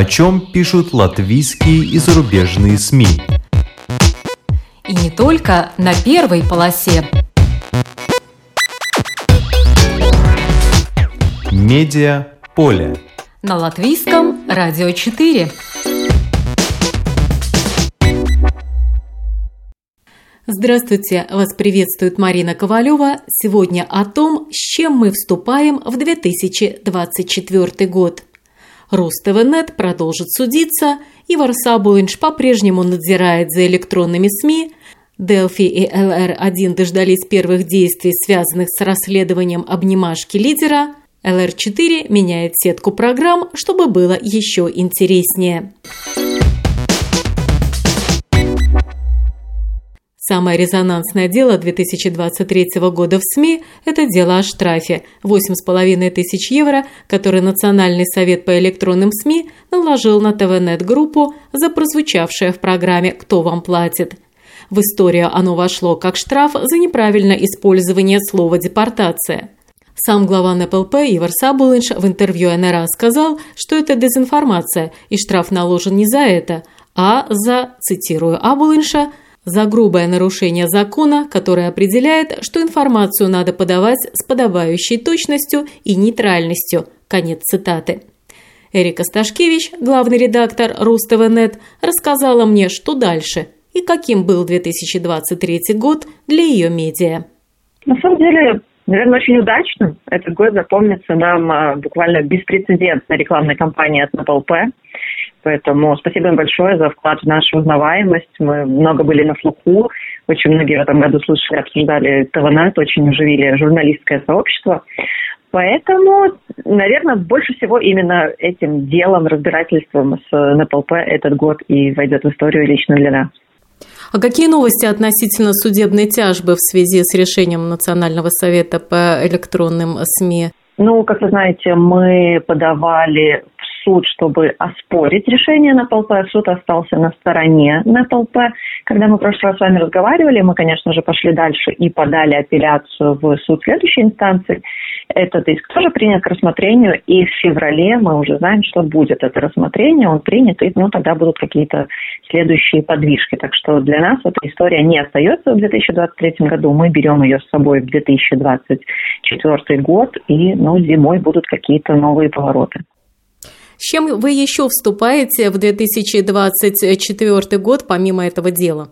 О чем пишут латвийские и зарубежные СМИ. И не только на первой полосе. Медиа поле. На латвийском радио 4. Здравствуйте! Вас приветствует Марина Ковалева. Сегодня о том, с чем мы вступаем в 2024 год. Rus TVNET продолжит судиться, Иварс Аболиньш по-прежнему надзирает за электронными СМИ, Delfi и ЛР-1 дождались первых действий, связанных с расследованием обнимашки лидера, ЛР-4 меняет сетку программ, чтобы было еще интереснее. Самое резонансное дело 2023 года в СМИ – это дело о штрафе – 8,5 тысяч евро, который Национальный совет по электронным СМИ наложил на TVNET группу за прозвучавшее в программе «Кто вам платит?». В историю оно вошло как штраф за неправильное использование слова «депортация». Сам глава НПЛП Ивар Сабулинш в интервью НРА сказал, что это дезинформация и штраф наложен не за это, а за, цитирую Абулинша, за грубое нарушение закона, которое определяет, что информацию надо подавать с подобающей точностью и нейтральностью. Конец цитаты. Эрика Сташкевич, главный редактор РусТВНет, рассказала мне, что дальше и каким был 2023 год для ее медиа. На самом деле, наверное, очень удачным. Этот год запомнится нам а, буквально беспрецедентной рекламной кампании от НПЛП. Поэтому спасибо им большое за вклад в нашу узнаваемость. Мы много были на слуху. Очень многие в этом году слышали, обсуждали ТВНет, очень оживили журналистское сообщество. Поэтому, наверное, больше всего именно этим делом, разбирательством с НПЛП этот год и войдет в историю лично для нас. А какие новости относительно судебной тяжбы в связи с решением Национального совета по электронным СМИ? Ну, как вы знаете, мы подавали суд, чтобы оспорить решение НПЛП. Суд остался на стороне НПЛП. Когда мы в прошлый раз с вами разговаривали, мы, конечно же, пошли дальше и подали апелляцию в суд следующей инстанции. Этот иск тоже принят к рассмотрению, и в феврале мы уже знаем, что будет это рассмотрение, он принят, и ну, тогда будут какие-то следующие подвижки. Так что для нас эта история не остается в 2023 году, мы берем ее с собой в 2024 год, и ну, зимой будут какие-то новые повороты. С чем вы еще вступаете в 2024 год, помимо этого дела?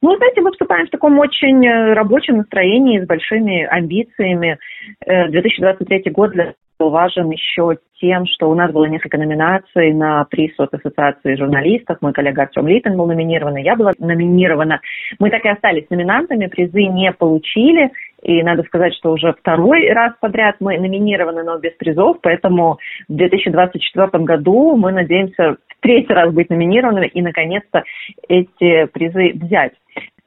Ну, знаете, мы вступаем в таком очень э, рабочем настроении, с большими амбициями. 2023 э, год для был важен еще тем, что у нас было несколько номинаций на приз от Ассоциации журналистов. Мой коллега Артем Литин был номинирован, и я была номинирована. Мы так и остались номинантами, призы не получили. И надо сказать, что уже второй раз подряд мы номинированы, но без призов. Поэтому в 2024 году мы надеемся в третий раз быть номинированными и, наконец-то, эти призы взять.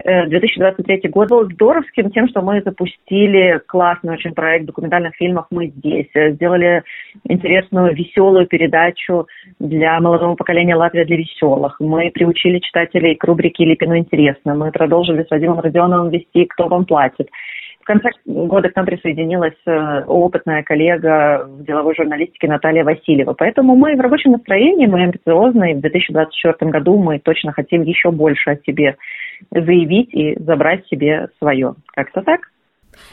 2023 э, год был здоровским тем, что мы запустили классный очень проект документальных фильмов «Мы здесь», сделали интересную, веселую передачу для молодого поколения «Латвия для веселых». Мы приучили читателей к рубрике «Липину интересно». Мы продолжили с Вадимом Родионовым вести «Кто вам платит» конце года к нам присоединилась э, опытная коллега в деловой журналистике Наталья Васильева. Поэтому мы в рабочем настроении, мы амбициозны, и в 2024 году мы точно хотим еще больше о себе заявить и забрать себе свое. Как-то так.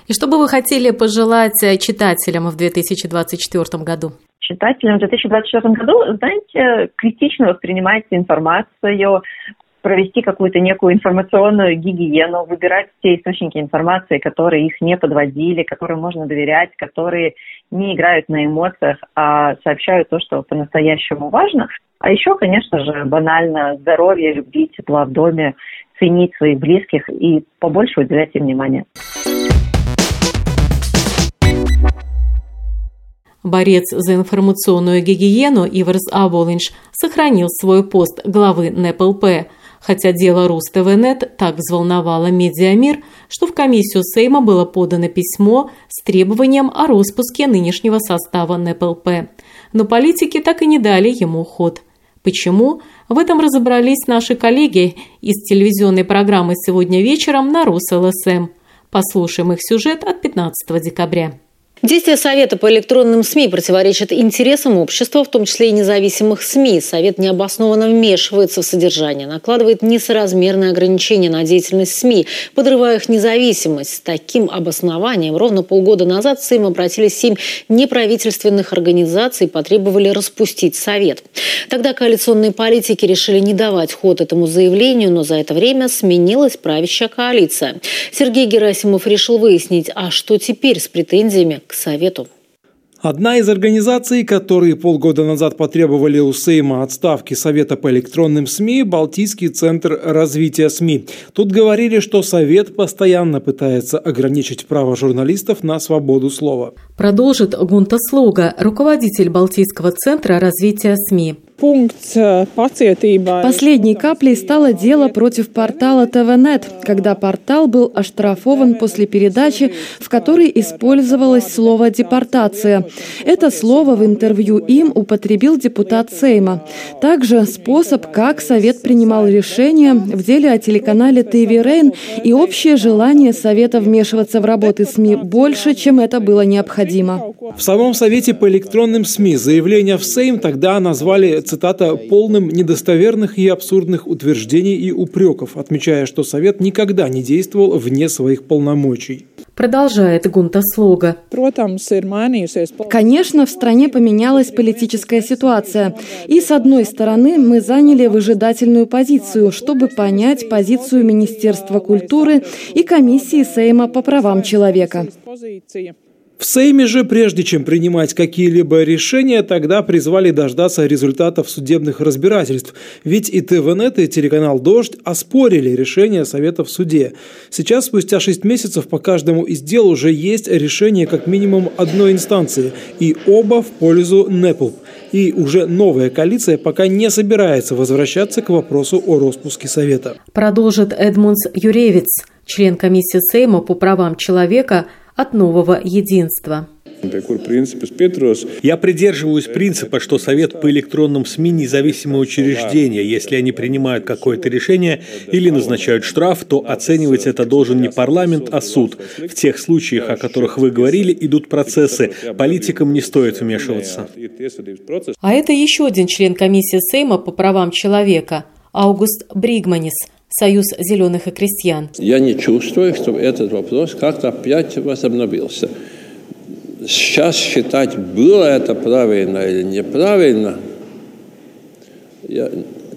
И что бы вы хотели пожелать э, читателям в 2024 году? Читателям в 2024 году, знаете, критично воспринимайте информацию, провести какую-то некую информационную гигиену, выбирать те источники информации, которые их не подводили, которым можно доверять, которые не играют на эмоциях, а сообщают то, что по-настоящему важно. А еще, конечно же, банально здоровье, любви, тепла в доме, ценить своих близких и побольше уделять им внимание. Борец за информационную гигиену Иверс Аболинш сохранил свой пост главы НПЛП – хотя дело РусТВНет так взволновало медиамир, что в комиссию Сейма было подано письмо с требованием о распуске нынешнего состава НПЛП. Но политики так и не дали ему ход. Почему? В этом разобрались наши коллеги из телевизионной программы «Сегодня вечером» на РусЛСМ. Послушаем их сюжет от 15 декабря. Действия Совета по электронным СМИ противоречат интересам общества, в том числе и независимых СМИ. Совет необоснованно вмешивается в содержание, накладывает несоразмерные ограничения на деятельность СМИ, подрывая их независимость. С таким обоснованием ровно полгода назад в СМИ обратились семь неправительственных организаций и потребовали распустить Совет. Тогда коалиционные политики решили не давать ход этому заявлению, но за это время сменилась правящая коалиция. Сергей Герасимов решил выяснить, а что теперь с претензиями к Совету. Одна из организаций, которые полгода назад потребовали у Сейма отставки Совета по электронным СМИ – Балтийский центр развития СМИ. Тут говорили, что Совет постоянно пытается ограничить право журналистов на свободу слова. Продолжит Гунта Слуга, руководитель Балтийского центра развития СМИ. Э, Последней каплей стало дело против портала ТВНет, когда портал был оштрафован после передачи, в которой использовалось слово «депортация». Это слово в интервью им употребил депутат Сейма. Также способ, как Совет принимал решения в деле о телеканале ТВ Рейн и общее желание Совета вмешиваться в работы СМИ больше, чем это было необходимо. В самом Совете по электронным СМИ заявление в Сейм тогда назвали цитата, «полным недостоверных и абсурдных утверждений и упреков», отмечая, что Совет никогда не действовал вне своих полномочий. Продолжает Гунта Слуга. Конечно, в стране поменялась политическая ситуация. И, с одной стороны, мы заняли выжидательную позицию, чтобы понять позицию Министерства культуры и комиссии Сейма по правам человека. В Сейме же, прежде чем принимать какие-либо решения, тогда призвали дождаться результатов судебных разбирательств. Ведь и ТВНет, и телеканал «Дождь» оспорили решение Совета в суде. Сейчас, спустя шесть месяцев, по каждому из дел уже есть решение как минимум одной инстанции, и оба в пользу НЭПЛ. И уже новая коалиция пока не собирается возвращаться к вопросу о распуске Совета. Продолжит Эдмундс Юревец, член комиссии Сейма по правам человека – от нового единства. Я придерживаюсь принципа, что Совет по электронным СМИ – независимое учреждение. Если они принимают какое-то решение или назначают штраф, то оценивать это должен не парламент, а суд. В тех случаях, о которых вы говорили, идут процессы. Политикам не стоит вмешиваться. А это еще один член комиссии Сейма по правам человека – Аугуст Бригманис – Союз зеленых и крестьян. Я не чувствую, что этот вопрос как-то опять возобновился. Сейчас считать, было это правильно или неправильно, я,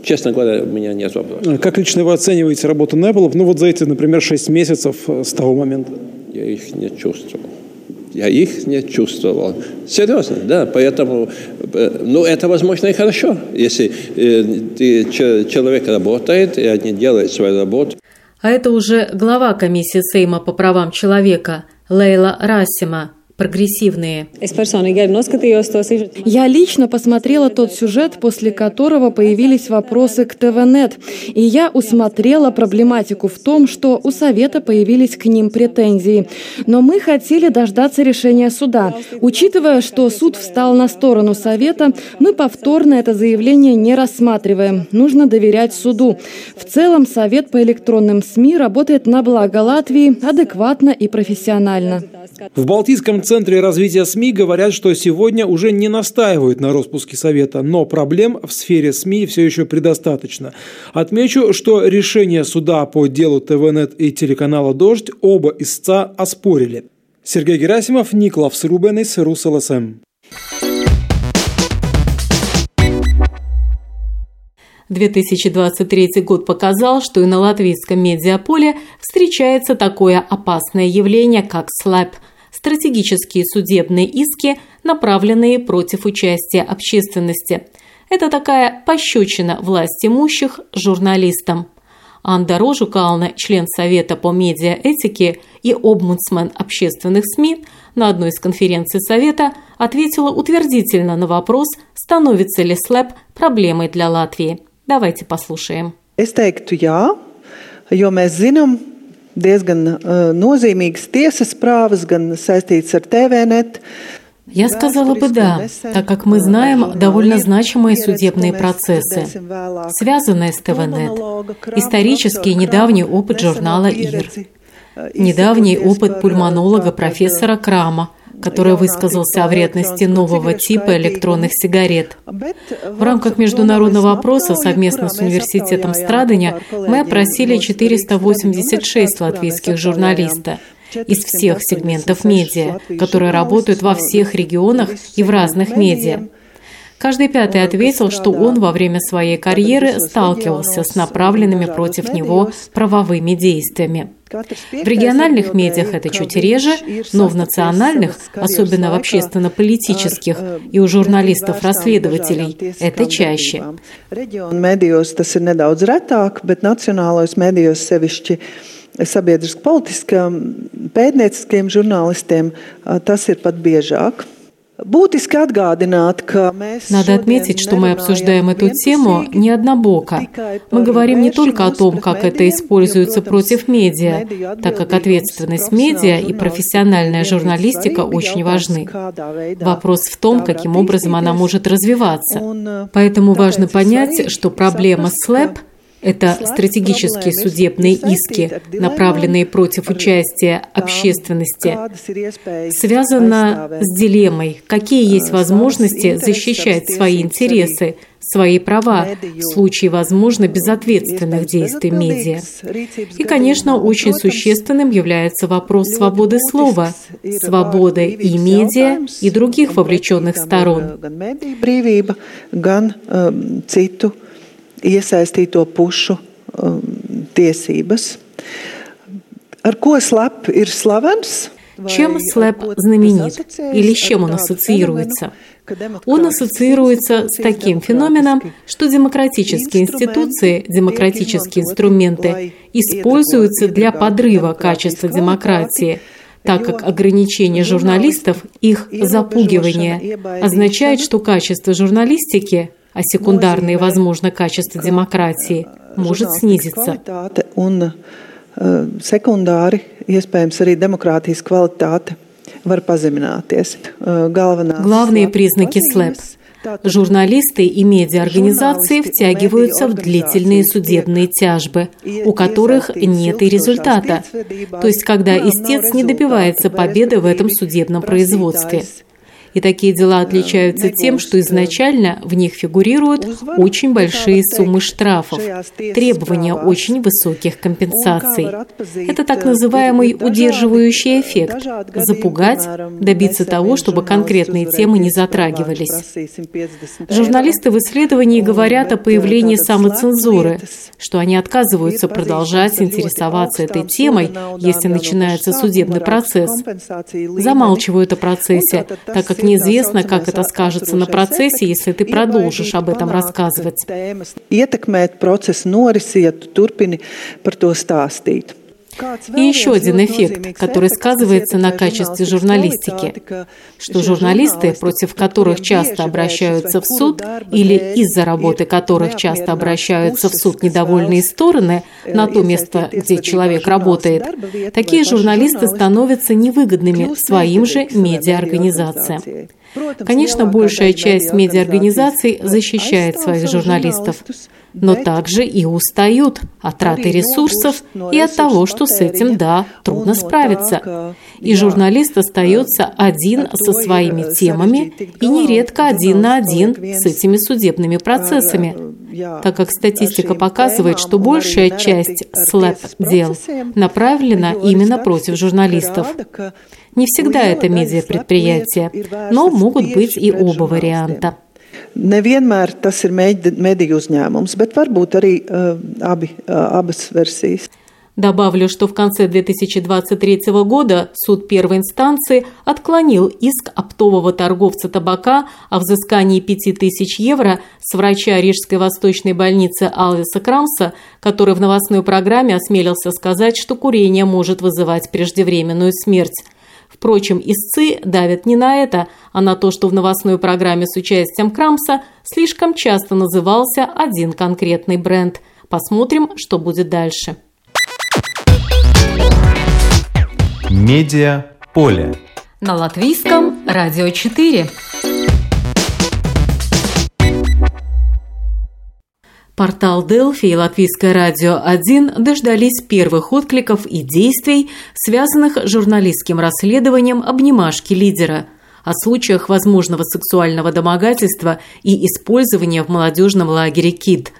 честно говоря, у меня нет вопросов. Как лично вы оцениваете работу Неблов, ну вот за эти, например, 6 месяцев с того момента? Я их не чувствовал. Я их не чувствовал. Серьезно, да. Поэтому, э, ну, это возможно и хорошо, если э, ты, человек работает, и они делают свою работу. А это уже глава комиссии Сейма по правам человека Лейла Расима прогрессивные. Я лично посмотрела тот сюжет, после которого появились вопросы к ТВНет, и я усмотрела проблематику в том, что у Совета появились к ним претензии. Но мы хотели дождаться решения суда. Учитывая, что суд встал на сторону Совета, мы повторно это заявление не рассматриваем. Нужно доверять суду. В целом, Совет по электронным СМИ работает на благо Латвии адекватно и профессионально. В Балтийском центре развития СМИ говорят, что сегодня уже не настаивают на распуске Совета, но проблем в сфере СМИ все еще предостаточно. Отмечу, что решение суда по делу ТВНет и телеканала «Дождь» оба истца оспорили. Сергей Герасимов, Никлав Рубенис, РусЛСМ. 2023 год показал, что и на латвийском медиаполе встречается такое опасное явление, как слэп – стратегические судебные иски, направленные против участия общественности. Это такая пощечина власть имущих журналистам. Анда Рожукална, член Совета по медиаэтике и обмудсмен общественных СМИ, на одной из конференций Совета ответила утвердительно на вопрос, становится ли СЛЭП проблемой для Латвии. Давайте послушаем. Es teiktu jā, jo mēs zinām, diezgan uh, nozīmīgas tiesas prāvas, gan saistītas ar TVNet. Я сказала бы да, так как мы знаем довольно значимые судебные процессы, связанные с ТВНет, исторический недавний опыт журнала ИР, недавний опыт пульмонолога профессора Крама, который высказался о вредности нового типа электронных сигарет. В рамках международного опроса совместно с университетом Страдания мы опросили 486 латвийских журналистов из всех сегментов медиа, которые работают во всех регионах и в разных медиа. Каждый пятый ответил, что он во время своей карьеры сталкивался с направленными против него правовыми действиями. В региональных медиах это чуть реже, но в национальных, особенно в общественно-политических и у журналистов-расследователей, это чаще. Sabiedriski-politiskām pētnieciskiem žurnālistiem tas ir pat biežāk. Надо отметить, что мы обсуждаем эту тему не однобоко. Мы говорим не только о том, как это используется против медиа, так как ответственность медиа и профессиональная журналистика очень важны. Вопрос в том, каким образом она может развиваться. Поэтому важно понять, что проблема СЛЭП – это стратегические судебные иски, направленные против участия общественности, связано с дилеммой, какие есть возможности защищать свои интересы, свои права в случае, возможно, безответственных действий медиа. И, конечно, очень существенным является вопрос свободы слова, свободы и медиа, и других вовлеченных сторон iesaistīto pušu um, tiesības. Ar ko slap ir slavens? Чем слэп знаменит или с чем он ассоциируется? Он ассоциируется с таким феноменом, что демократические институции, демократические инструменты используются для подрыва качества демократии, так как ограничение журналистов, их запугивание, означает, что качество журналистики а секундарные, возможно, качества демократии может снизиться. Sekundāri, iespējams, arī demokrātijas kvalitāte var pazemināties. Главные признаки СЛЭП Журналисты и медиаорганизации втягиваются в длительные судебные тяжбы, у которых нет и результата, то есть когда истец не добивается победы в этом судебном производстве. И такие дела отличаются тем, что изначально в них фигурируют очень большие суммы штрафов, требования очень высоких компенсаций. Это так называемый удерживающий эффект – запугать, добиться того, чтобы конкретные темы не затрагивались. Журналисты в исследовании говорят о появлении самоцензуры, что они отказываются продолжать интересоваться этой темой, если начинается судебный процесс. Замалчивают о процессе, так как неизвестно, как это скажется на процессе, если ты продолжишь об этом рассказывать. Ietekmēt procesa norisi, ja tu turpini par to. И еще один эффект, который сказывается на качестве журналистики, что журналисты, против которых часто обращаются в суд, или из-за работы которых часто обращаются в суд недовольные стороны на то место, где человек работает, такие журналисты становятся невыгодными своим же медиаорганизациям. Конечно, большая часть медиаорганизаций защищает своих журналистов, но также и устают от траты ресурсов и от того, что с этим, да, трудно справиться. И журналист остается один со своими темами и нередко один на один с этими судебными процессами, так как статистика показывает, что большая часть слэп-дел направлена именно против журналистов. Не всегда это медиапредприятия, но могут быть и оба варианта. Nevienmēr tas ir mediju uzņēmums, bet varbūt arī uh, abi, uh, abas versijas. Добавлю, что в конце 2023 года суд первой инстанции отклонил иск оптового торговца табака о взыскании 5000 евро с врача Рижской восточной больницы Алвиса Крамса, который в новостной программе осмелился сказать, что курение может вызывать преждевременную смерть. Впрочем, истцы давят не на это, а на то, что в новостной программе с участием Крамса слишком часто назывался один конкретный бренд. Посмотрим, что будет дальше. Медиа поле. На латвийском радио 4. Портал Делфи и Латвийское радио 1 дождались первых откликов и действий, связанных с журналистским расследованием обнимашки лидера о случаях возможного сексуального домогательства и использования в молодежном лагере «Кит».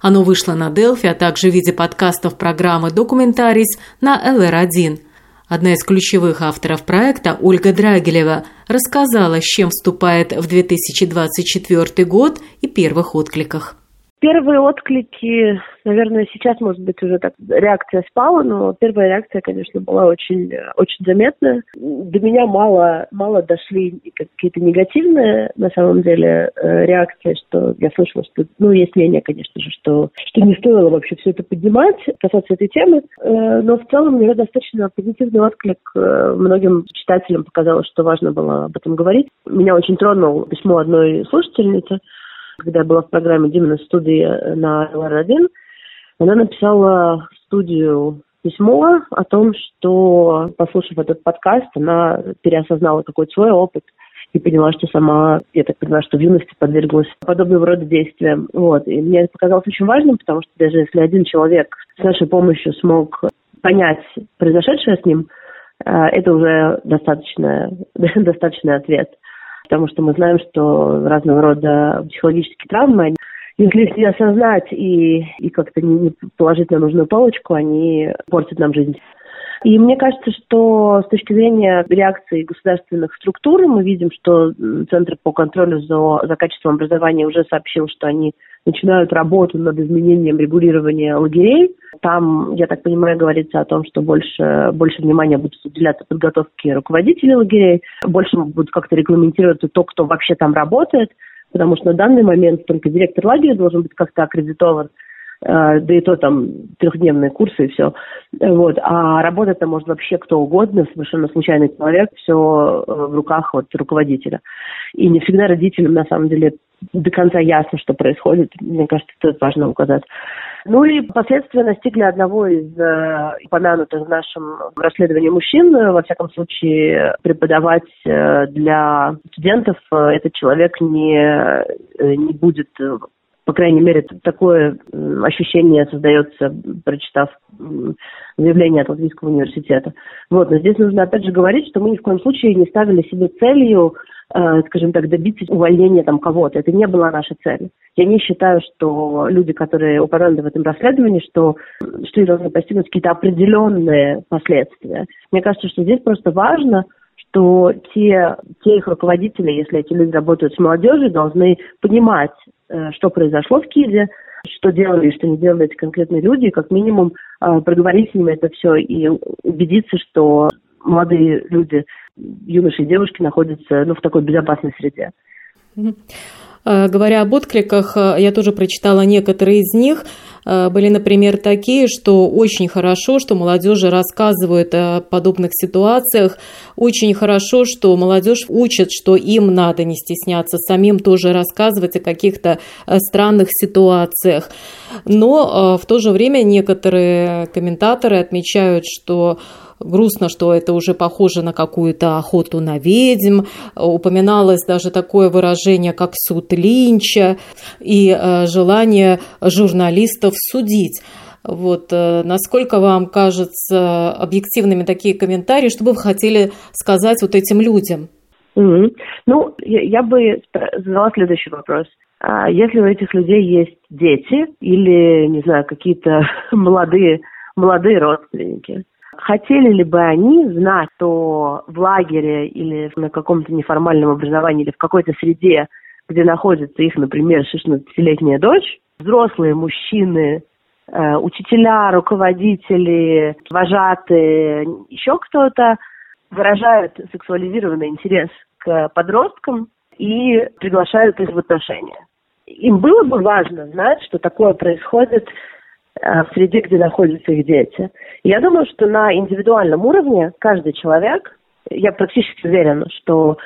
Оно вышло на Делфи, а также в виде подкастов программы «Документарис» на ЛР-1. Одна из ключевых авторов проекта, Ольга Драгилева, рассказала, с чем вступает в 2024 год и первых откликах. Первые отклики, наверное, сейчас, может быть, уже так реакция спала, но первая реакция, конечно, была очень, очень заметная. До меня мало, мало дошли какие-то негативные, на самом деле, э, реакции, что я слышала, что, ну, есть мнение, конечно же, что, что не стоило вообще все это поднимать, касаться этой темы, э, но в целом меня достаточно позитивный отклик. Э, многим читателям показалось, что важно было об этом говорить. Меня очень тронуло письмо одной слушательницы, когда я была в программе Димина студии на ЛР-1, она написала в студию письмо о том, что, послушав этот подкаст, она переосознала какой-то свой опыт и поняла, что сама, я так понимаю, что в юности подверглась подобного рода действиям. Вот. И мне это показалось очень важным, потому что даже если один человек с нашей помощью смог понять произошедшее с ним, э, это уже достаточно, достаточный ответ потому что мы знаем, что разного рода психологические травмы, если их не осознать и, и как-то не положить на нужную полочку, они портят нам жизнь. И мне кажется, что с точки зрения реакции государственных структур мы видим, что Центр по контролю за, за качеством образования уже сообщил, что они начинают работу над изменением регулирования лагерей. Там, я так понимаю, говорится о том, что больше, больше внимания будет уделяться подготовке руководителей лагерей, больше будут как-то регламентироваться то, кто вообще там работает, потому что на данный момент только директор лагеря должен быть как-то аккредитован, э, да и то там трехдневные курсы и все. Вот. А работать там может вообще кто угодно, совершенно случайный человек, все э, в руках вот руководителя. И не всегда родителям на самом деле до конца ясно, что происходит. Мне кажется, это важно указать. Ну и последствия настигли одного из э, упомянутых в нашем расследовании мужчин. Во всяком случае, преподавать э, для студентов э, этот человек не, не будет по крайней мере, такое ощущение создается, прочитав заявление от Латвийского университета. Вот, но здесь нужно опять же говорить, что мы ни в коем случае не ставили себе целью Э, скажем так, добиться увольнения там кого-то. Это не была наша цель. Я не считаю, что люди, которые упомянуты в этом расследовании, что, что их должны постигнуть какие-то определенные последствия. Мне кажется, что здесь просто важно, что те, те их руководители, если эти люди работают с молодежью, должны понимать, что произошло в КИДе, что делали и что не делали эти конкретные люди, как минимум э, проговорить с ними это все и убедиться, что молодые люди, юноши и девушки находятся ну, в такой безопасной среде. Э, говоря об откликах, э, я тоже прочитала некоторые из них. Э, были, например, такие, что очень хорошо, что молодежи рассказывают о подобных ситуациях. Очень хорошо, что молодежь учит, что им надо не стесняться, самим тоже рассказывать о каких-то странных ситуациях. Но в то же время некоторые комментаторы отмечают, что грустно, что это уже похоже на какую-то охоту на ведьм. Упоминалось даже такое выражение, как суд Линча и э, желание журналистов судить. Вот, э, насколько вам кажутся объективными такие комментарии, что бы вы хотели сказать вот этим людям? Mm-hmm. Ну, я, я бы задала следующий вопрос. А если у этих людей есть дети или, не знаю, какие-то молодые, молодые родственники, Хотели ли бы они знать, что в лагере или на каком-то неформальном образовании или в какой-то среде, где находится их, например, 16-летняя дочь, взрослые мужчины, э, учителя, руководители, вожатые, еще кто-то выражают сексуализированный интерес к подросткам и приглашают их в отношения. Им было бы важно знать, что такое происходит в среде, где находятся их дети. Я думаю, что на индивидуальном уровне каждый человек, я практически уверена, что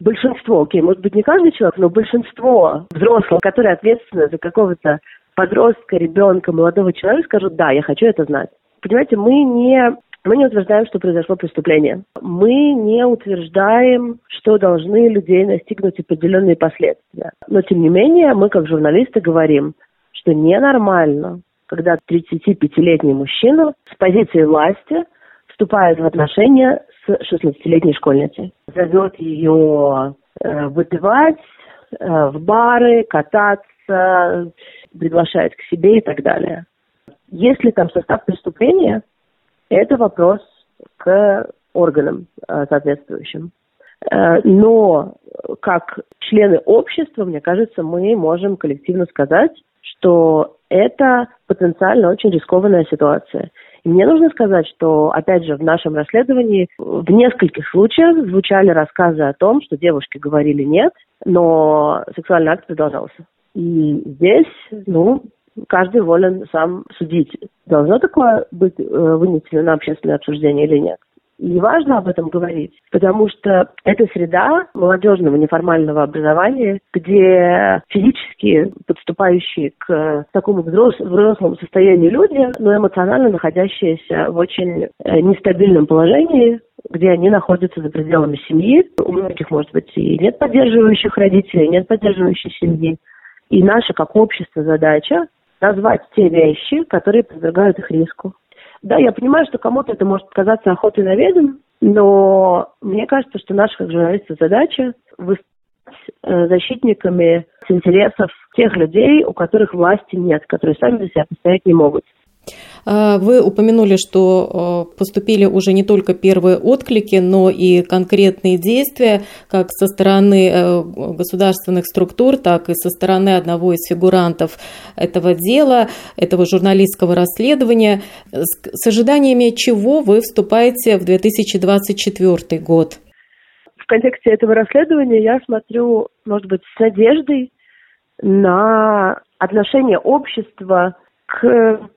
большинство, окей, может быть не каждый человек, но большинство взрослых, которые ответственны за какого-то подростка, ребенка, молодого человека, скажут, да, я хочу это знать. Понимаете, мы не мы не утверждаем, что произошло преступление. Мы не утверждаем, что должны людей настигнуть определенные последствия. Но, тем не менее, мы, как журналисты, говорим, что ненормально, когда 35-летний мужчина с позиции власти вступает в отношения с 16-летней школьницей. Зовет ее э, выпивать, э, в бары, кататься, приглашает к себе и так далее. Если там состав преступления, это вопрос к органам э, соответствующим. Э, но как члены общества, мне кажется, мы можем коллективно сказать, что это потенциально очень рискованная ситуация. И мне нужно сказать, что, опять же, в нашем расследовании в нескольких случаях звучали рассказы о том, что девушки говорили «нет», но сексуальный акт продолжался. И здесь, ну, каждый волен сам судить, должно такое быть э, вынесено на общественное обсуждение или нет. И важно об этом говорить, потому что это среда молодежного неформального образования, где физически подступающие к такому взрослому состоянию люди, но эмоционально находящиеся в очень э, нестабильном положении, где они находятся за пределами семьи. У многих, может быть, и нет поддерживающих родителей, нет поддерживающей семьи. И наша, как общество, задача назвать те вещи, которые подвергают их риску. Да, я понимаю, что кому-то это может казаться охотой на ведьм, но мне кажется, что наша как журналистов задача выступать э, защитниками интересов тех людей, у которых власти нет, которые сами за себя постоять не могут. А, вы упомянули, что э, поступили уже не только первые отклики, но и конкретные действия, как со стороны э, государственных структур, так и со стороны одного из фигурантов этого дела, этого журналистского расследования. С ожиданиями чего вы вступаете в 2024 год? В контексте этого расследования я смотрю, может быть, с надеждой на отношение общества к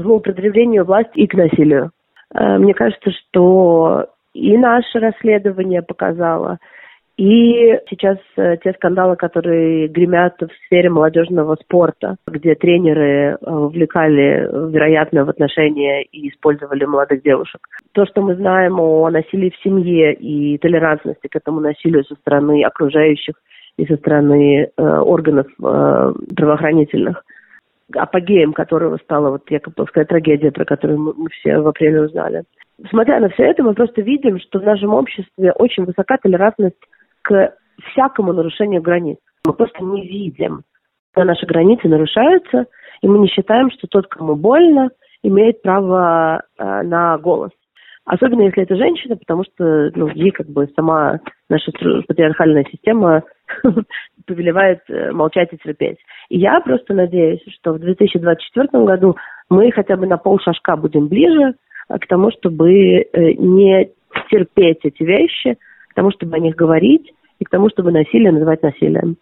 злоупотреблению власти и к насилию. Э, мне кажется, что и наше расследование показало, и сейчас э, те скандалы, которые гремят в сфере молодежного спорта, где тренеры э, вовлекали, вероятно, в отношения и использовали молодых девушек. То, что мы знаем о насилии в семье и толерантности к этому насилию со стороны окружающих и со стороны э, органов э, правоохранительных – апогеем которого стала вот Якобовская трагедия, про которую мы все в апреле узнали. Смотря на все это, мы просто видим, что в нашем обществе очень высока толерантность к всякому нарушению границ. Мы просто не видим, когда наши границы нарушаются, и мы не считаем, что тот, кому больно, имеет право э, на голос. Особенно если это женщина, потому что ну, ей как бы сама наша патриархальная система повелевает э, молчать и терпеть. И я просто надеюсь, что в 2024 году мы хотя бы на полшажка будем ближе к тому, чтобы э, не терпеть эти вещи, к тому, чтобы о них говорить, и к тому, чтобы насилие называть насилием.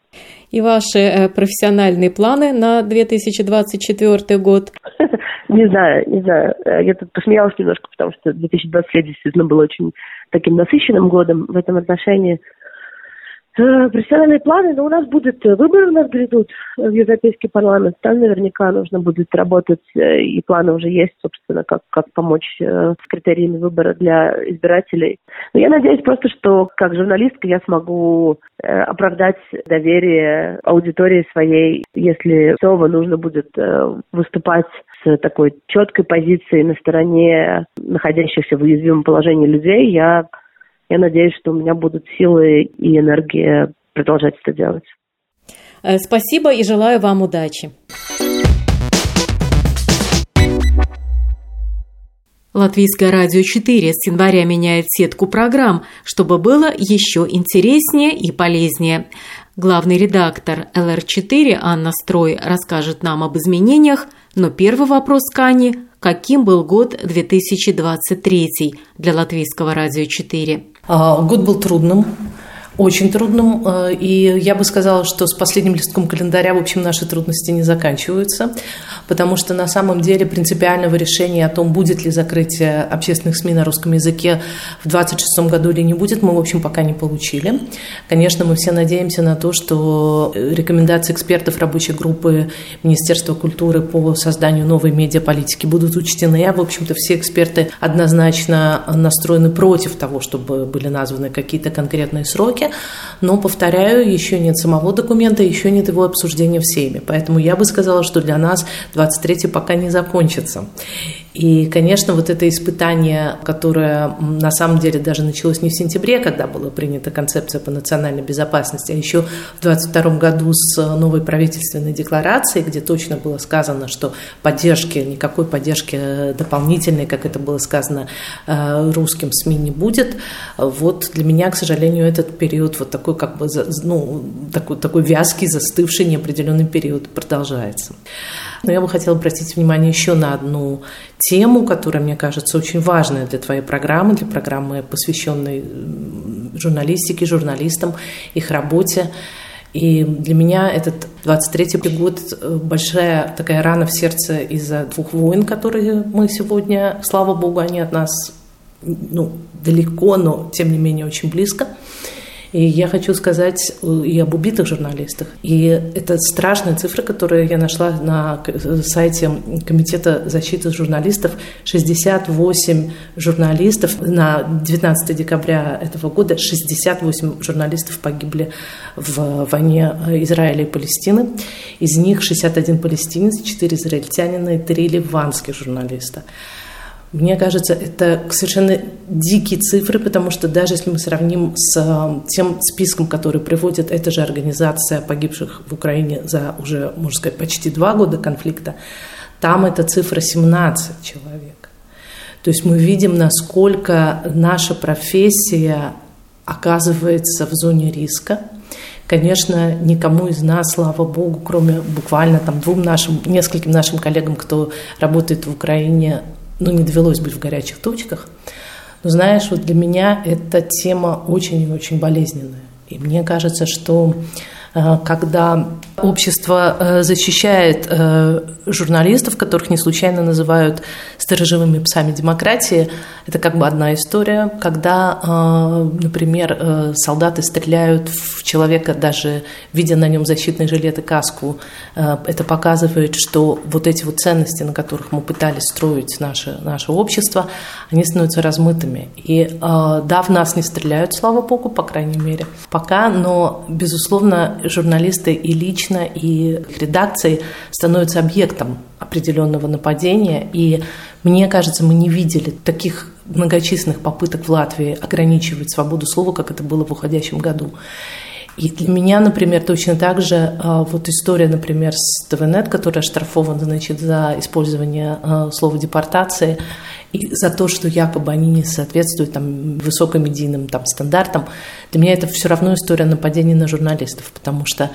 И ваши э, профессиональные планы на 2024 год? Не знаю, не знаю. Э, я тут посмеялась немножко, потому что 2023 действительно был очень таким насыщенным годом в этом отношении. Э, профессиональные планы, но у нас будет э, выборы, у нас грядут в Европейский парламент. Там наверняка нужно будет работать, и планы уже есть, собственно, как, как помочь с критериями выбора для избирателей. Но я надеюсь просто, что как журналистка я смогу оправдать доверие аудитории своей, если снова нужно будет выступать с такой четкой позицией на стороне находящихся в уязвимом положении людей, я я надеюсь, что у меня будут силы и энергия продолжать это делать. Э, спасибо и желаю вам удачи. Латвийское радио 4 с января меняет сетку программ, чтобы было еще интереснее и полезнее. Главный редактор ЛР4 Анна Строй расскажет нам об изменениях, но первый вопрос к Ане – каким был год 2023 для Латвийского радио 4? А, год был трудным, очень трудным, э, и я бы сказала, что с последним листком календаря, в общем, наши трудности не заканчиваются, потому что на самом деле принципиального решения о том, будет ли закрытие общественных СМИ на русском языке в 2026 году или не будет, мы, в общем, пока не получили. Конечно, мы все надеемся на то, что рекомендации экспертов рабочей группы Министерства культуры по созданию новой медиаполитики будут учтены. А, в общем-то, все эксперты однозначно настроены против того, чтобы были названы какие-то конкретные сроки. Но, повторяю, еще нет самого документа, еще нет его обсуждения всеми. Поэтому я бы сказала, что для нас 23 пока не закончится. И, конечно, вот это испытание, которое на самом деле даже началось не в сентябре, когда была принята концепция по национальной безопасности, а еще в 2022 году с новой правительственной декларацией, где точно было сказано, что поддержки, никакой поддержки дополнительной, как это было сказано, э, русским СМИ не будет. Вот для меня, к сожалению, этот период вот такой как бы, ну, такой, такой вязкий, застывший, неопределенный период продолжается. Но я бы хотела обратить внимание еще на одну тему, которая, мне кажется, очень важная для твоей программы, для программы, посвященной журналистике, журналистам, их работе. И для меня этот 23-й год э, большая такая рана в сердце из-за двух войн, которые мы сегодня, слава богу, они от нас ну, далеко, но тем не менее очень близко. И я хочу сказать э, и об убитых журналистах. И это страшная цифра, которую я нашла на сайте Комитета защиты журналистов. 68 журналистов на 19 декабря этого года 68 журналистов погибли в войне Израиля и Палестины. Из них 61 палестинец, 4 израильтянина и 3 ливанских журналиста. Мне кажется, это совершенно дикие цифры, потому что даже если мы сравним с э, тем списком, который приводит эта же организация погибших в Украине за уже, можно сказать, почти два года конфликта, там эта цифра 17 человек. То есть мы видим, насколько наша профессия оказывается в зоне риска. Конечно, никому из нас, слава богу, кроме буквально там двум нашим, нескольким нашим коллегам, кто работает в Украине, ну, не довелось быть в горячих точках. Но знаешь, вот для меня эта тема очень и очень болезненная. И мне кажется, что Э, когда общество э, защищает э, журналистов, которых не случайно называют сторожевыми псами демократии. Это как бы одна история. Когда, например, солдаты стреляют в человека, даже видя на нем защитный жилет и каску, это показывает, что вот эти вот ценности, на которых мы пытались строить наше, наше общество, они становятся размытыми. И да, в нас не стреляют, слава богу, по крайней мере, пока, но, безусловно, журналисты и лично, и редакции становятся объектом определенного нападения. И мне кажется, мы не видели таких многочисленных попыток в Латвии ограничивать свободу слова, как это было в уходящем году. И для меня, например, точно так же а, вот история, например, с ТВНет, которая оштрафована, значит, за использование а, слова депортации и за то, что якобы они не соответствуют там высокомедийным там стандартам, для меня это все равно история нападения на журналистов, потому что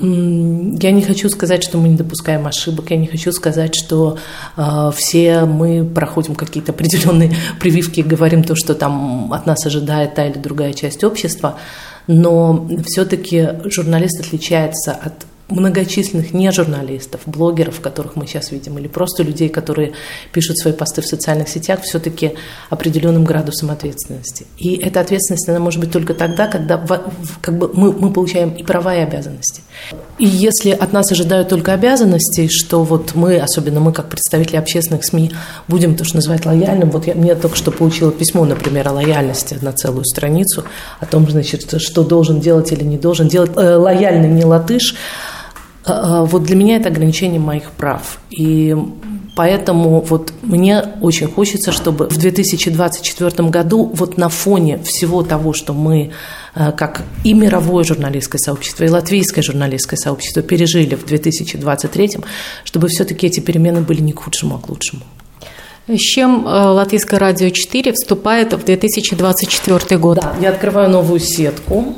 я не хочу сказать, что мы не допускаем ошибок, я не хочу сказать, что э, все мы проходим какие-то определенные прививки и говорим то, что там от нас ожидает та или другая часть общества. Но все-таки журналист отличается от многочисленных не журналистов, блогеров, которых мы сейчас видим, или просто людей, которые пишут свои посты в социальных сетях, все-таки определенным градусом ответственности. И эта ответственность, она может быть только тогда, когда как бы мы, мы получаем и права, и обязанности. И если от нас ожидают только обязанностей, что вот мы, особенно мы, как представители общественных СМИ, будем то, что называть лояльным, вот я, мне только что получила письмо, например, о лояльности на целую страницу, о том, значит, что должен делать или не должен делать. Э, лояльный не латыш, вот для меня это ограничение моих прав. И поэтому вот мне очень хочется, чтобы в 2024 году вот на фоне всего того, что мы а, как и мировое журналистское сообщество, и латвийское журналистское сообщество пережили в 2023, чтобы все-таки эти перемены были не к худшему, а к лучшему. С чем Латвийское радио 4 вступает в 2024 год? Да, я открываю новую сетку.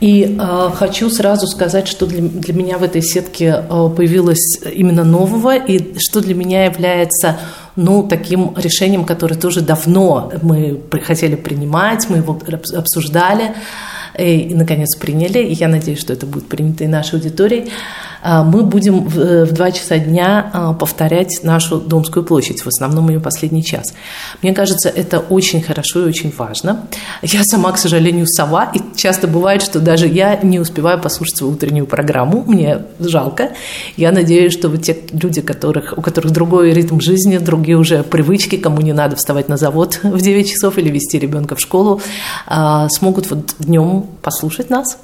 И э, хочу сразу сказать, что для, для меня в этой сетке э, появилось именно нового, и что для меня является ну, таким решением, которое тоже давно мы хотели принимать, мы его обсуждали и, и наконец, приняли. И я надеюсь, что это будет принято и нашей аудиторией. А, мы будем в 2 э, часа дня а, повторять нашу Домскую площадь, в основном ее последний час. Мне кажется, это очень хорошо и очень важно. Я сама, к сожалению, сова, и часто бывает, что даже я не успеваю послушать свою утреннюю программу, мне жалко. Я надеюсь, что вот те люди, которых, у которых другой ритм жизни, другие уже привычки, кому не надо вставать на завод в 9 часов или вести ребенка в школу, а, смогут вот днем послушать нас.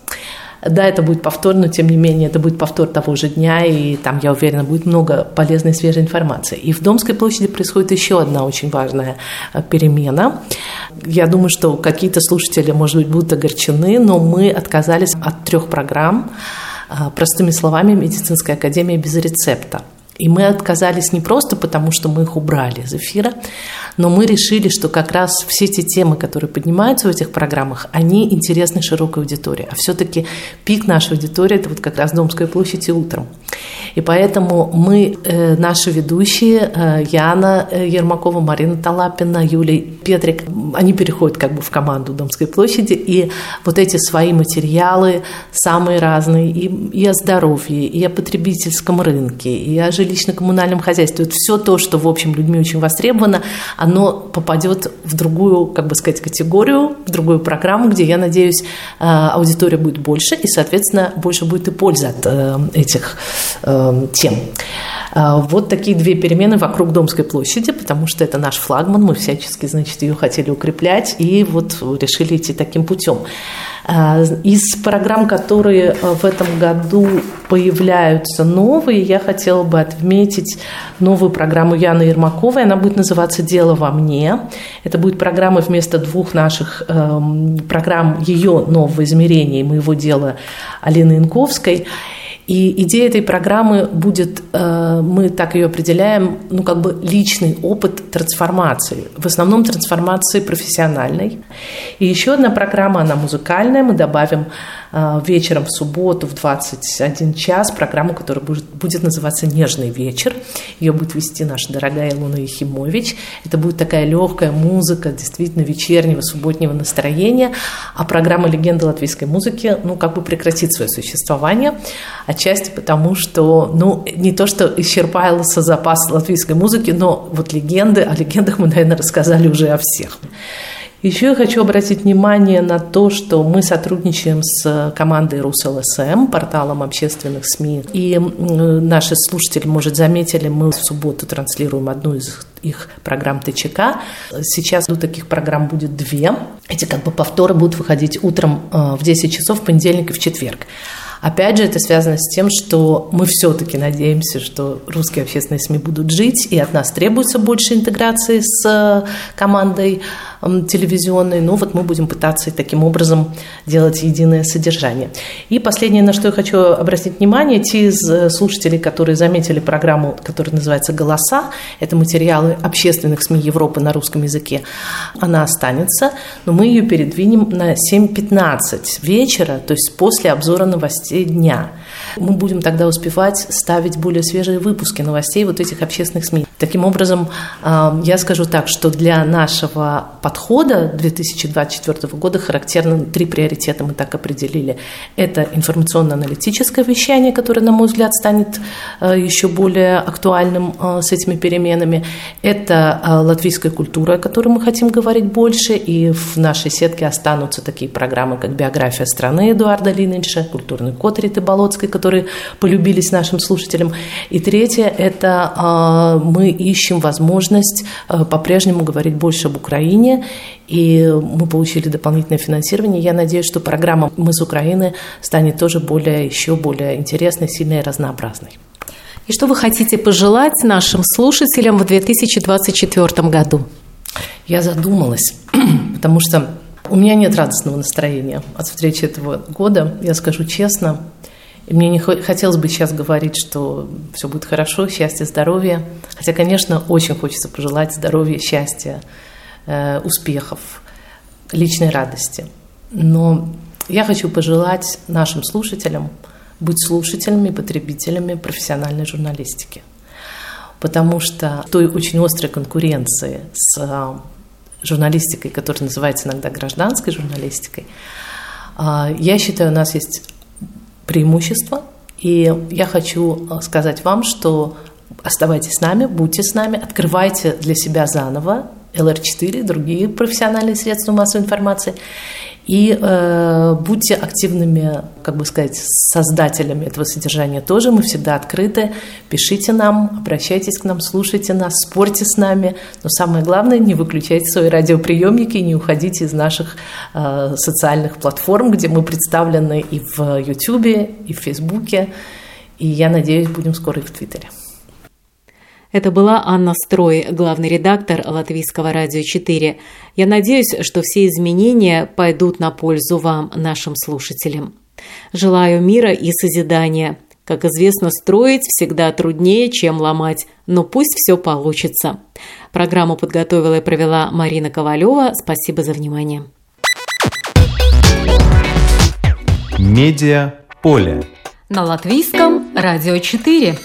Да, это будет повтор, но тем не менее это будет повтор того же дня, и там, я уверена, будет много полезной свежей информации. И в Домской площади происходит еще одна очень важная э, перемена. Я думаю, что какие-то слушатели, может быть, будут огорчены, но мы отказались от трех программ. Э, простыми словами, медицинская академия без рецепта. И мы отказались не просто потому, что мы их убрали из эфира, но мы решили, что как раз все те темы, которые поднимаются в этих программах, они интересны широкой аудитории. А все-таки пик нашей аудитории – это вот как раз Домская площадь и утром. И поэтому мы, э, наши ведущие, э, Яна э, Ермакова, Марина Талапина, Юлия Петрик, они переходят как бы в команду Домской площади, и вот эти свои материалы, самые разные, и, и о здоровье, и о потребительском рынке, и о жилищно-коммунальном хозяйстве, вот все то, что, в общем, людьми очень востребовано, оно попадет в другую, как бы сказать, категорию, в другую программу, где, я надеюсь, аудитория будет больше, и, соответственно, больше будет и польза от этих Эм, тем. Вот такие две перемены вокруг Домской площади, потому что это наш флагман, мы всячески, значит, ее хотели укреплять, и вот решили идти таким путем. А, из программ, которые э, в этом году появляются новые, я хотела бы отметить новую программу Яны Ермаковой. Она будет называться «Дело во мне». Это будет программа вместо двух наших эм, программ ее нового измерения и моего дела Алины Инковской. И идея этой программы будет, э, мы так ее определяем, ну как бы личный опыт трансформации. В основном трансформации профессиональной. И еще одна программа, она музыкальная, мы добавим вечером в субботу в 21 час программу, которая будет называться «Нежный вечер». Ее будет вести наша дорогая Луна Ехимович. Это будет такая легкая музыка, действительно вечернего, субботнего настроения. А программа «Легенда латвийской музыки» ну, как бы прекратит свое существование. Отчасти потому, что ну, не то, что исчерпался запас латвийской музыки, но вот легенды, о легендах мы, наверное, рассказали уже о всех. Еще я хочу обратить внимание на то, что мы сотрудничаем с командой РусЛСМ, порталом общественных СМИ. И наши слушатели, может, заметили, мы в субботу транслируем одну из их программ ТЧК. Сейчас ну, таких программ будет две. Эти как бы повторы будут выходить утром э, в 10 часов в понедельник и в четверг. Опять же, это связано с тем, что мы все-таки надеемся, что русские общественные СМИ будут жить, и от нас требуется больше интеграции с э, командой телевизионной. Ну вот мы будем пытаться таким образом делать единое содержание. И последнее, на что я хочу обратить внимание, те из э, слушателей, которые заметили программу, которая называется «Голоса», это материалы общественных СМИ Европы на русском языке, она останется, но мы ее передвинем на 7.15 вечера, то есть после обзора новостей дня. Мы будем тогда успевать ставить более свежие выпуски новостей вот этих общественных СМИ. Таким образом, я скажу так, что для нашего подхода 2024 года характерны три приоритета мы так определили. Это информационно-аналитическое вещание, которое, на мой взгляд, станет э, еще более актуальным э, с этими переменами. Это э, латвийская культура, о которой мы хотим говорить больше, и в нашей сетке останутся такие программы, как «Биография страны» Эдуарда Линича, «Культурный код Риты Болоцкой», которые полюбились нашим слушателям. И третье – это мы ищем возможность по-прежнему говорить больше об Украине, и мы получили дополнительное финансирование. Я надеюсь, что программа «Мы с Украины» станет тоже более, еще более интересной, сильной и разнообразной. И что вы хотите пожелать нашим слушателям в 2024 году? Я задумалась, потому что у меня нет радостного настроения от встречи этого года, я скажу честно. И мне не хотелось бы сейчас говорить, что все будет хорошо, счастье, здоровье. Хотя, конечно, очень хочется пожелать здоровья, счастья, Э, успехов, личной радости. Но я хочу пожелать нашим слушателям быть слушателями, потребителями профессиональной журналистики. Потому что той очень острой конкуренции с э, журналистикой, которая называется иногда гражданской журналистикой, э, я считаю, у нас есть преимущество И я хочу э, сказать вам, что оставайтесь с нами, будьте с нами, открывайте для себя заново ЛР4, другие профессиональные средства массовой информации. И э, будьте активными, как бы сказать, создателями этого содержания тоже. Мы всегда открыты. Пишите нам, обращайтесь к нам, слушайте нас, спорьте с нами. Но самое главное, не выключайте свои радиоприемники и не уходите из наших э, социальных платформ, где мы представлены и в YouTube, и в Фейсбуке. И я надеюсь, будем скоро и в Твиттере. Это была Анна Строй, главный редактор Латвийского радио 4. Я надеюсь, что все изменения пойдут на пользу вам, нашим слушателям. Желаю мира и созидания. Как известно, строить всегда труднее, чем ломать, но пусть все получится. Программу подготовила и провела Марина Ковалева. Спасибо за внимание. Медиа поле. На латвийском радио 4.